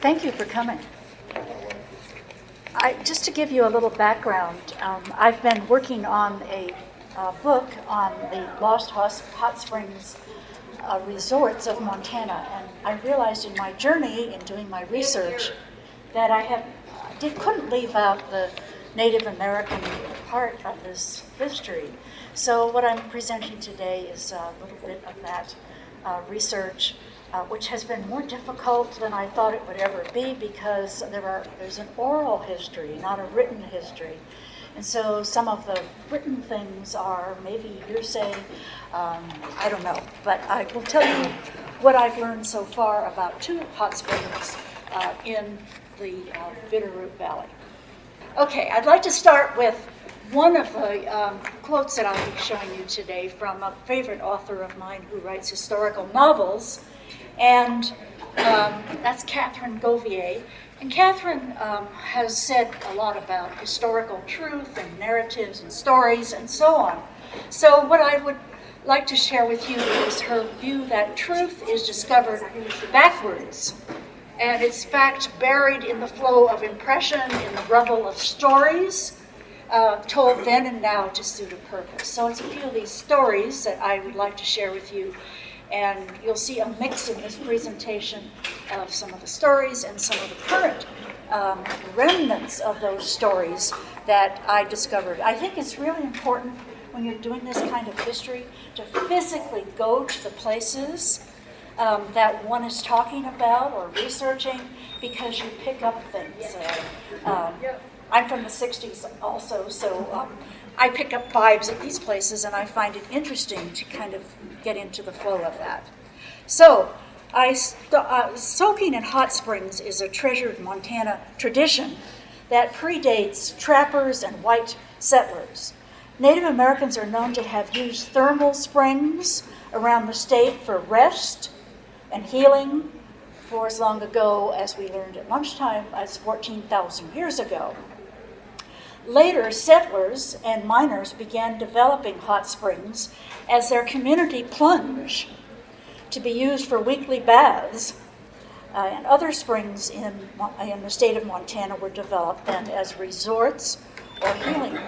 Thank you for coming. I, just to give you a little background, um, I've been working on a uh, book on the Lost Hot Springs uh, resorts of Montana, and I realized in my journey in doing my research that I have did, couldn't leave out the Native American part of this history. So what I'm presenting today is a little bit of that uh, research uh, which has been more difficult than I thought it would ever be because there are there's an oral history, not a written history. And so some of the written things are maybe hearsay, um, I don't know. But I will tell you what I've learned so far about two hot springs uh, in the uh, Bitterroot Valley. Okay, I'd like to start with one of the um, quotes that I'll be showing you today from a favorite author of mine who writes historical novels and um, that's Catherine Govier. And Catherine um, has said a lot about historical truth and narratives and stories and so on. So, what I would like to share with you is her view that truth is discovered backwards. And it's fact buried in the flow of impression, in the rubble of stories, uh, told then and now to suit a purpose. So, it's a few of these stories that I would like to share with you and you'll see a mix in this presentation of some of the stories and some of the current um, remnants of those stories that I discovered. I think it's really important when you're doing this kind of history to physically go to the places um, that one is talking about or researching because you pick up things. Uh, um, I'm from the 60s also, so um, I pick up vibes at these places and I find it interesting to kind of get into the flow of that. So, I, uh, soaking in hot springs is a treasured Montana tradition that predates trappers and white settlers. Native Americans are known to have used thermal springs around the state for rest and healing for as long ago as we learned at lunchtime as 14,000 years ago. Later, settlers and miners began developing hot springs as their community plunge to be used for weekly baths. Uh, and other springs in, in the state of Montana were developed then as resorts or healing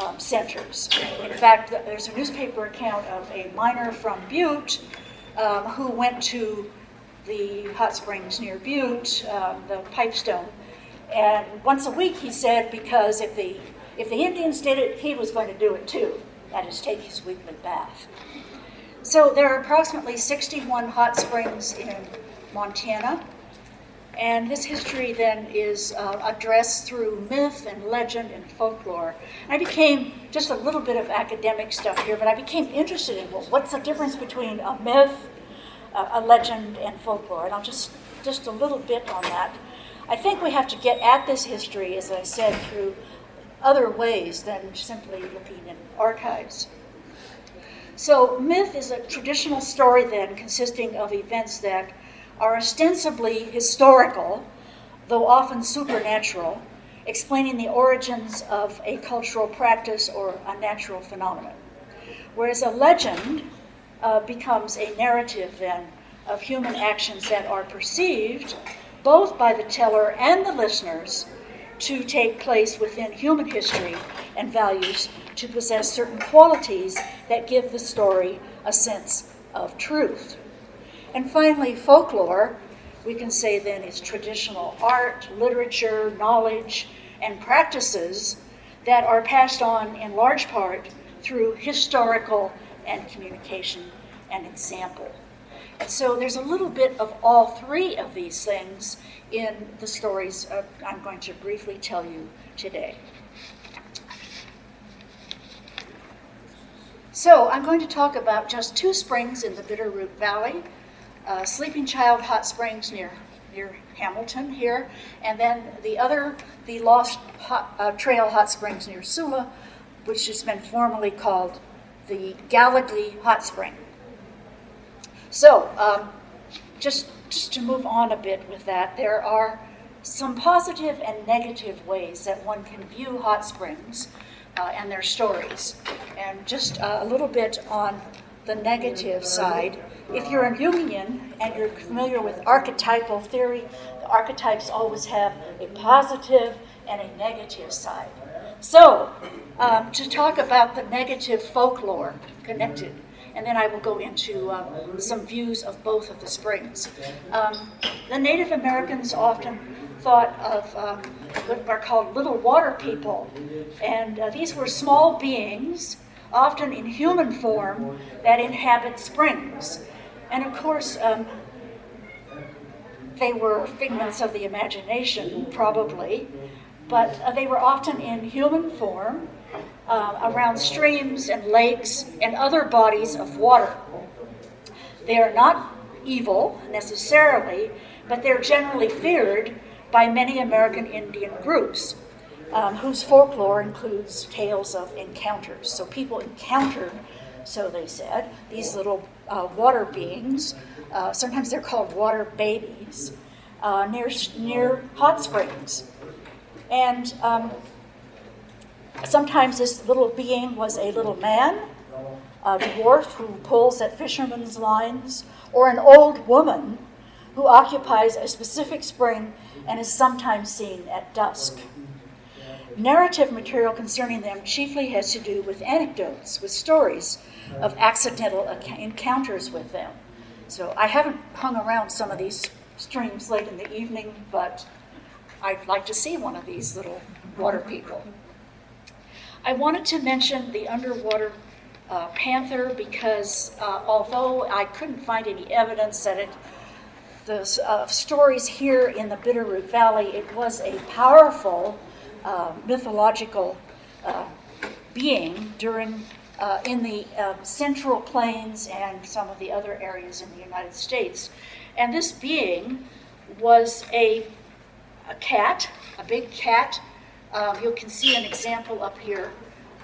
um, centers. In fact, there's a newspaper account of a miner from Butte um, who went to the hot springs near Butte, um, the Pipestone, and once a week, he said, because if the, if the Indians did it, he was going to do it too. That is, take his weekly bath. So there are approximately 61 hot springs in Montana. And this history then is uh, addressed through myth and legend and folklore. I became just a little bit of academic stuff here, but I became interested in well, what's the difference between a myth, a legend, and folklore. And I'll just just a little bit on that. I think we have to get at this history, as I said, through other ways than simply looking in archives. So, myth is a traditional story, then, consisting of events that are ostensibly historical, though often supernatural, explaining the origins of a cultural practice or a natural phenomenon. Whereas a legend uh, becomes a narrative, then, of human actions that are perceived both by the teller and the listeners, to take place within human history and values to possess certain qualities that give the story a sense of truth. And finally, folklore, we can say then, is traditional art, literature, knowledge, and practices that are passed on in large part through historical and communication and example. So there's a little bit of all three of these things in the stories I'm going to briefly tell you today. So I'm going to talk about just two springs in the Bitterroot Valley, uh, Sleeping Child Hot Springs near near Hamilton here, and then the other, the Lost hot, uh, Trail Hot Springs near Sula, which has been formerly called the Gallagly Hot Spring. So, um, just, just to move on a bit with that, there are some positive and negative ways that one can view hot springs uh, and their stories. And just uh, a little bit on the negative side. If you're a Jungian and you're familiar with archetypal theory, the archetypes always have a positive and a negative side. So, um, to talk about the negative folklore connected, and then I will go into uh, some views of both of the springs. Um, the Native Americans often thought of uh, what are called little water people, and uh, these were small beings, often in human form, that inhabit springs. And of course, um, they were figments of the imagination, probably, but uh, they were often in human form uh, around streams and lakes and other bodies of water. They are not evil necessarily, but they're generally feared by many American Indian groups um, whose folklore includes tales of encounters. So people encountered, so they said, these little uh, water beings. Uh, sometimes they're called water babies uh, near near hot springs, and um, sometimes this little being was a little man, a dwarf who pulls at fishermen's lines, or an old woman who occupies a specific spring and is sometimes seen at dusk. Narrative material concerning them chiefly has to do with anecdotes, with stories of accidental encounters with them. So I haven't hung around some of these streams late in the evening, but I'd like to see one of these little water people. I wanted to mention the underwater uh, panther because uh, although I couldn't find any evidence that it the uh, stories here in the Bitterroot Valley, it was a powerful uh, mythological uh, being during uh, in the Central Plains and some of the other areas in the United States. And this being was a, a cat, a big cat. Um, you can see an example up here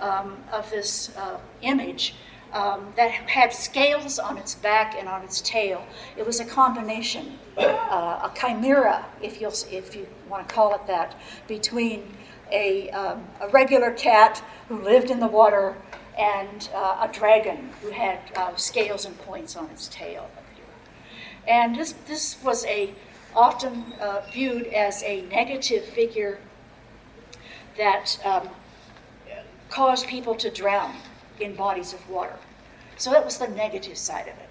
um, of this uh, image um, that had scales on its back and on its tail. It was a combination, uh, a chimera, if, you if you want to call it that, between a, um, a regular cat who lived in the water and uh, a dragon who had uh, scales and points on its tail. And this, this was a often uh, viewed as a negative figure that um, caused people to drown in bodies of water. So that was the negative side of it.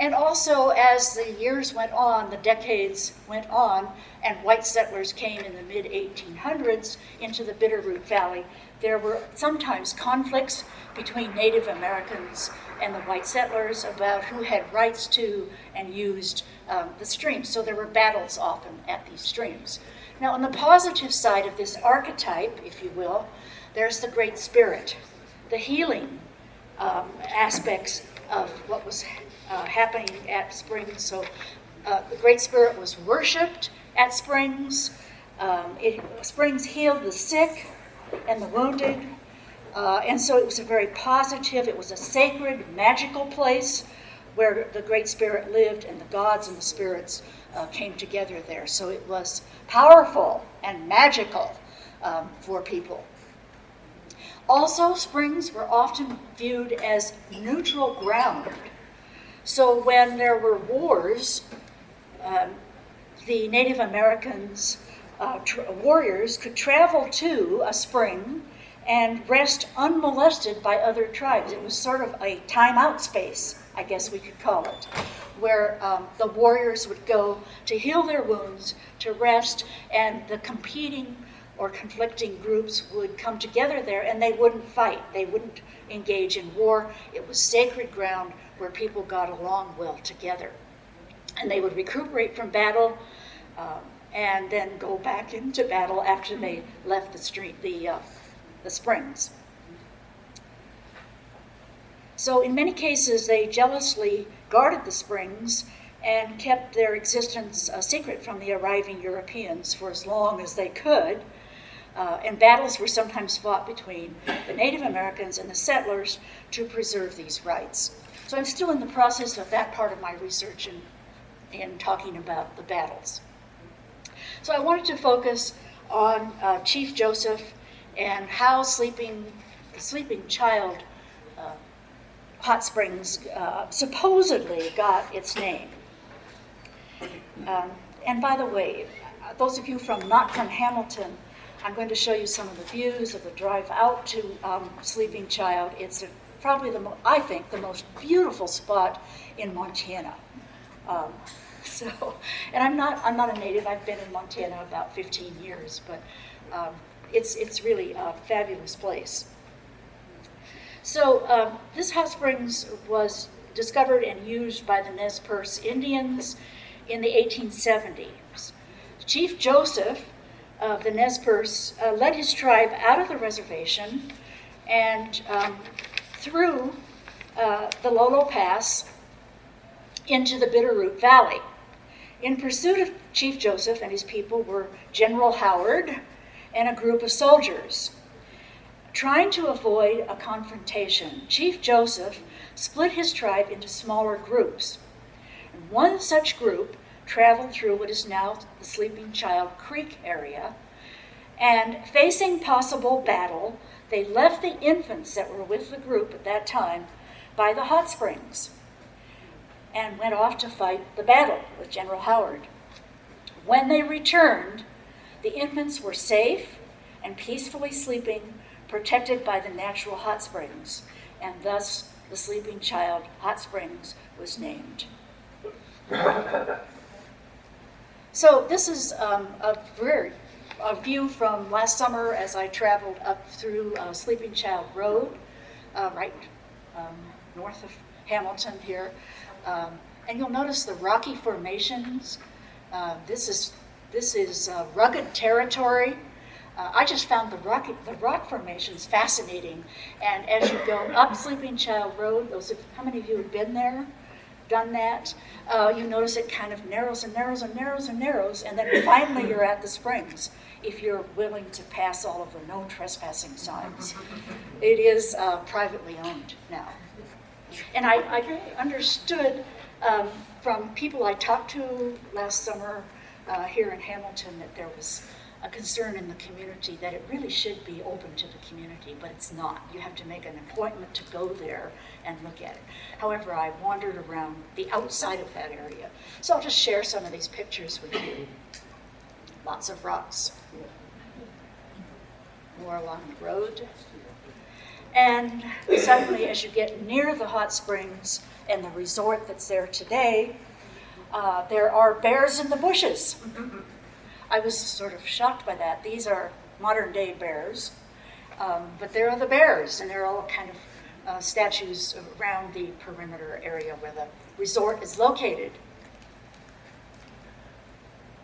And also, as the years went on, the decades went on, and white settlers came in the mid 1800s into the Bitterroot Valley, there were sometimes conflicts between Native Americans and the white settlers about who had rights to and used um, the streams. So there were battles often at these streams. Now, on the positive side of this archetype, if you will, there's the Great Spirit, the healing um, aspects of what was uh, happening at Springs. So uh, the Great Spirit was worshipped at Springs. Um, it, Springs healed the sick and the wounded. Uh, and so it was a very positive, it was a sacred, magical place where the Great Spirit lived and the gods and the spirits uh, came together there. So it was powerful and magical um, for people. Also, springs were often viewed as neutral ground. So when there were wars, um, the Native Americans, uh, tra- warriors, could travel to a spring and rest unmolested by other tribes. It was sort of a timeout space, I guess we could call it, where um, the warriors would go to heal their wounds, to rest, and the competing or conflicting groups would come together there and they wouldn't fight. They wouldn't engage in war. It was sacred ground where people got along well together. And they would recuperate from battle um, and then go back into battle after they left the street, the, uh, the springs. So, in many cases, they jealously guarded the springs and kept their existence a secret from the arriving Europeans for as long as they could uh, and battles were sometimes fought between the Native Americans and the settlers to preserve these rights. So I'm still in the process of that part of my research and in, in talking about the battles. So I wanted to focus on uh, Chief Joseph and how sleeping, the sleeping child hot springs uh, supposedly got its name. Um, and by the way, those of you from not from Hamilton, I'm going to show you some of the views of the drive out to um, Sleeping Child. It's a, probably the mo- I think the most beautiful spot in Montana. Um, so, and I'm not I'm not a native. I've been in Montana about 15 years, but um, it's it's really a fabulous place. So um, this hot springs was discovered and used by the Nez Perce Indians in the 1870s. Chief Joseph of the Nez Perce uh, led his tribe out of the reservation and um, through uh, the Lolo Pass into the Bitterroot Valley. In pursuit of Chief Joseph and his people were General Howard and a group of soldiers. Trying to avoid a confrontation, Chief Joseph split his tribe into smaller groups. And one such group traveled through what is now the Sleeping Child Creek area, and facing possible battle, they left the infants that were with the group at that time by the hot springs and went off to fight the battle with General Howard. When they returned, the infants were safe and peacefully sleeping, protected by the natural hot springs, and thus the Sleeping Child Hot Springs was named. so this is um, a very a view from last summer as I traveled up through uh, Sleeping Child Road, uh, right um, north of Hamilton here. Um, and you'll notice the rocky formations. Uh, this is this is uh, rugged territory. Uh, I just found the rock the rock formations fascinating. And as you go up Sleeping Child Road, those of, how many of you have been there, done that? Uh, you notice it kind of narrows and narrows and narrows and narrows, and then finally you're at the springs. If you're willing to pass all of the no trespassing signs, it is uh, privately owned now. And I, I understood um, from people I talked to last summer uh, here in Hamilton that there was a concern in the community that it really should be open to the community, but it's not. You have to make an appointment to go there and look at it. However, I wandered around the outside of that area. So I'll just share some of these pictures with you. Lots of rocks. More along the road. And suddenly, as you get near the hot springs and the resort that's there today, uh, there are bears in the bushes. I was sort of shocked by that. These are modern day bears, um, but there are the bears, and they're all kind of uh, statues around the perimeter area where the resort is located.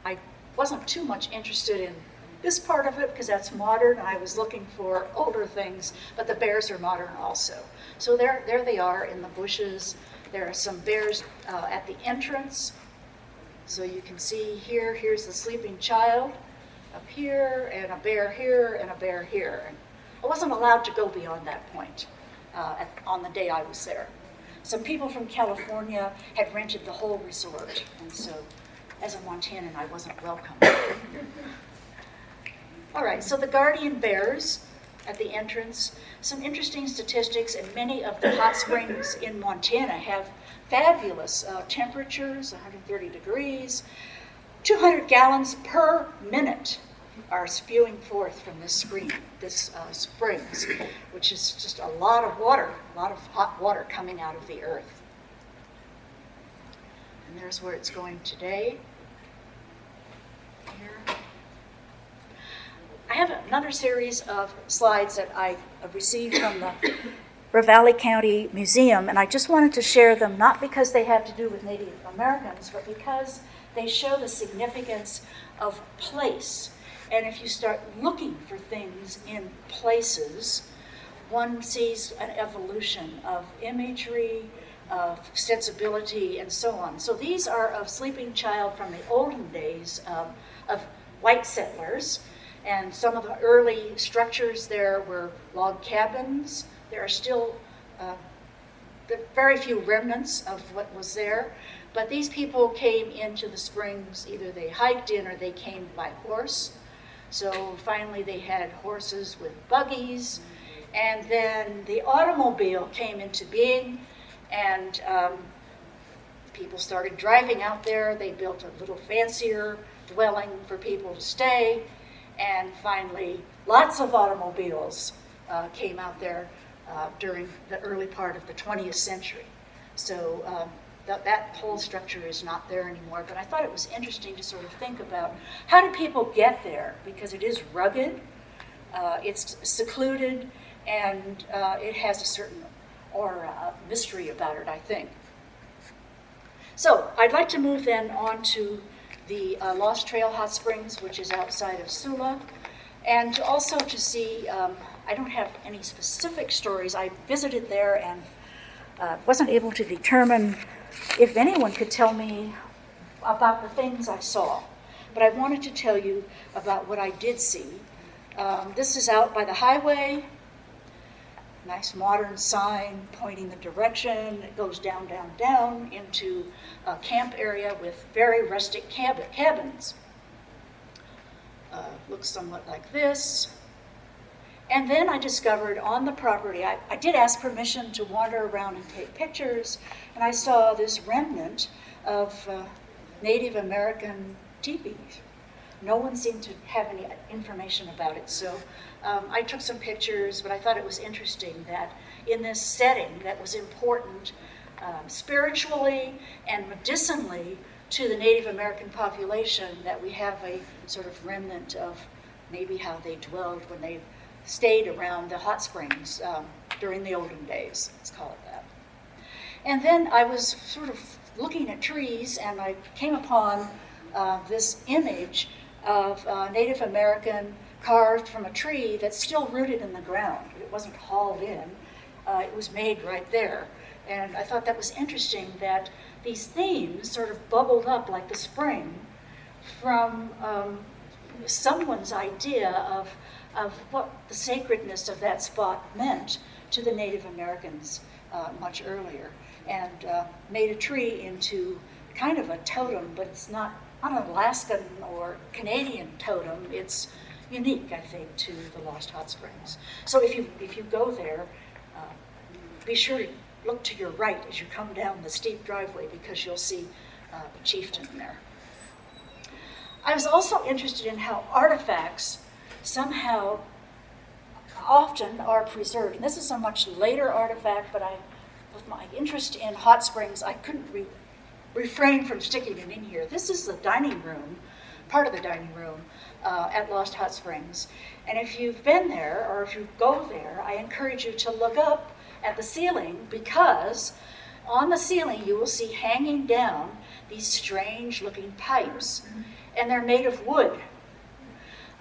I wasn't too much interested in this part of it because that's modern. I was looking for older things, but the bears are modern also. So there, there they are in the bushes. There are some bears uh, at the entrance. So you can see here, here's the sleeping child up here, and a bear here, and a bear here. And I wasn't allowed to go beyond that point uh, at, on the day I was there. Some people from California had rented the whole resort, and so as a Montanan, I wasn't welcome. All right, so the guardian bears at the entrance. Some interesting statistics, and many of the hot springs in Montana have fabulous uh, temperatures 130 degrees. 200 gallons per minute are spewing forth from this spring, this uh, springs, which is just a lot of water, a lot of hot water coming out of the earth. And there's where it's going today. Here. I have another series of slides that I received from the Ravalli County Museum, and I just wanted to share them not because they have to do with Native Americans, but because they show the significance of place. And if you start looking for things in places, one sees an evolution of imagery, of sensibility, and so on. So these are of Sleeping Child from the olden days um, of white settlers and some of the early structures there were log cabins. There are still uh, the very few remnants of what was there. But these people came into the springs, either they hiked in or they came by horse. So finally, they had horses with buggies, And then the automobile came into being, and um, people started driving out there. They built a little fancier dwelling for people to stay. And finally, lots of automobiles uh, came out there uh, during the early part of the 20th century. So um, that, that whole structure is not there anymore. But I thought it was interesting to sort of think about how do people get there? Because it is rugged, uh, it's secluded, and uh, it has a certain aura of mystery about it, I think. So I'd like to move then on to the uh, Lost Trail Hot Springs, which is outside of Sula, and also to see. Um, I don't have any specific stories. I visited there and uh, wasn't able to determine if anyone could tell me about the things I saw. But I wanted to tell you about what I did see. Um, this is out by the highway. Nice modern sign pointing the direction. It goes down, down, down into a camp area with very rustic cab- cabins. Uh, looks somewhat like this. And then I discovered on the property, I, I did ask permission to wander around and take pictures, and I saw this remnant of uh, Native American teepees. No one seemed to have any information about it, so um, I took some pictures, but I thought it was interesting that in this setting that was important um, spiritually and medicinally to the Native American population, that we have a sort of remnant of maybe how they dwelled when they stayed around the hot springs um, during the olden days, let's call it that. And then I was sort of looking at trees and I came upon uh, this image of uh, Native American carved from a tree that's still rooted in the ground. It wasn't hauled in, uh, it was made right there. And I thought that was interesting that these themes sort of bubbled up like the spring from um, someone's idea of of what the sacredness of that spot meant to the Native Americans uh, much earlier, and uh, made a tree into kind of a totem, but it's not, an Alaskan or Canadian totem. It's unique, I think, to the Lost Hot Springs. So if you if you go there, uh, be sure to look to your right as you come down the steep driveway because you'll see uh, the chieftain there. I was also interested in how artifacts somehow often are preserved. And this is a much later artifact, but I, with my interest in hot springs, I couldn't re- refrain from sticking it in here. This is the dining room, part of the dining room uh, at Lost Hot Springs. And if you've been there or if you go there, I encourage you to look up at the ceiling because on the ceiling you will see hanging down these strange looking pipes, and they're made of wood.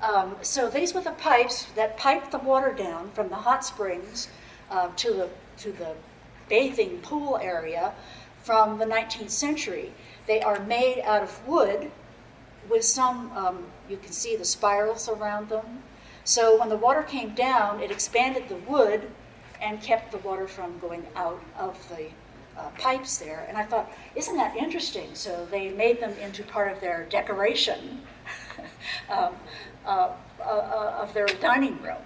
Um, so these were the pipes that piped the water down from the hot springs uh, to the to the bathing pool area from the 19th century. They are made out of wood with some, um, you can see the spirals around them. So when the water came down, it expanded the wood and kept the water from going out of the uh, pipes there. And I thought, isn't that interesting? So they made them into part of their decoration. um, uh, of their dining room.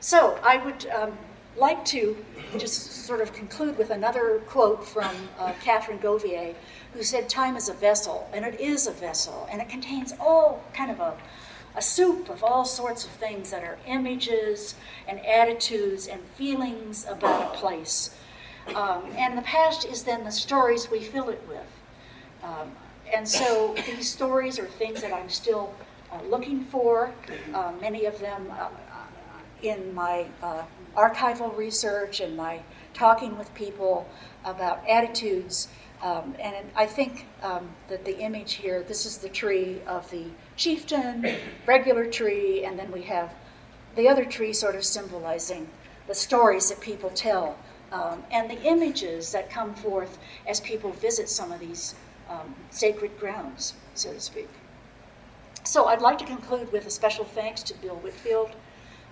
So I would um, like to just sort of conclude with another quote from uh, Catherine Govier, who said, Time is a vessel, and it is a vessel, and it contains all kind of a, a soup of all sorts of things that are images and attitudes and feelings about a place. Um, and the past is then the stories we fill it with. Um, and so these stories are things that I'm still uh, looking for, uh, many of them uh, in my uh, archival research and my talking with people about attitudes. Um, and I think um, that the image here, this is the tree of the chieftain, regular tree, and then we have the other tree sort of symbolizing the stories that people tell um, and the images that come forth as people visit some of these um, sacred grounds, so to speak. So I'd like to conclude with a special thanks to Bill Whitfield,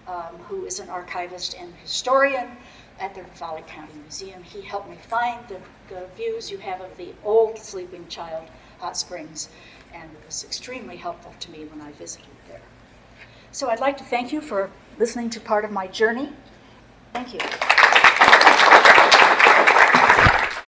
um, who is an archivist and historian at the Ravalli County Museum. He helped me find the, the views you have of the old Sleeping Child hot springs, and it was extremely helpful to me when I visited there. So I'd like to thank you for listening to part of my journey. Thank you.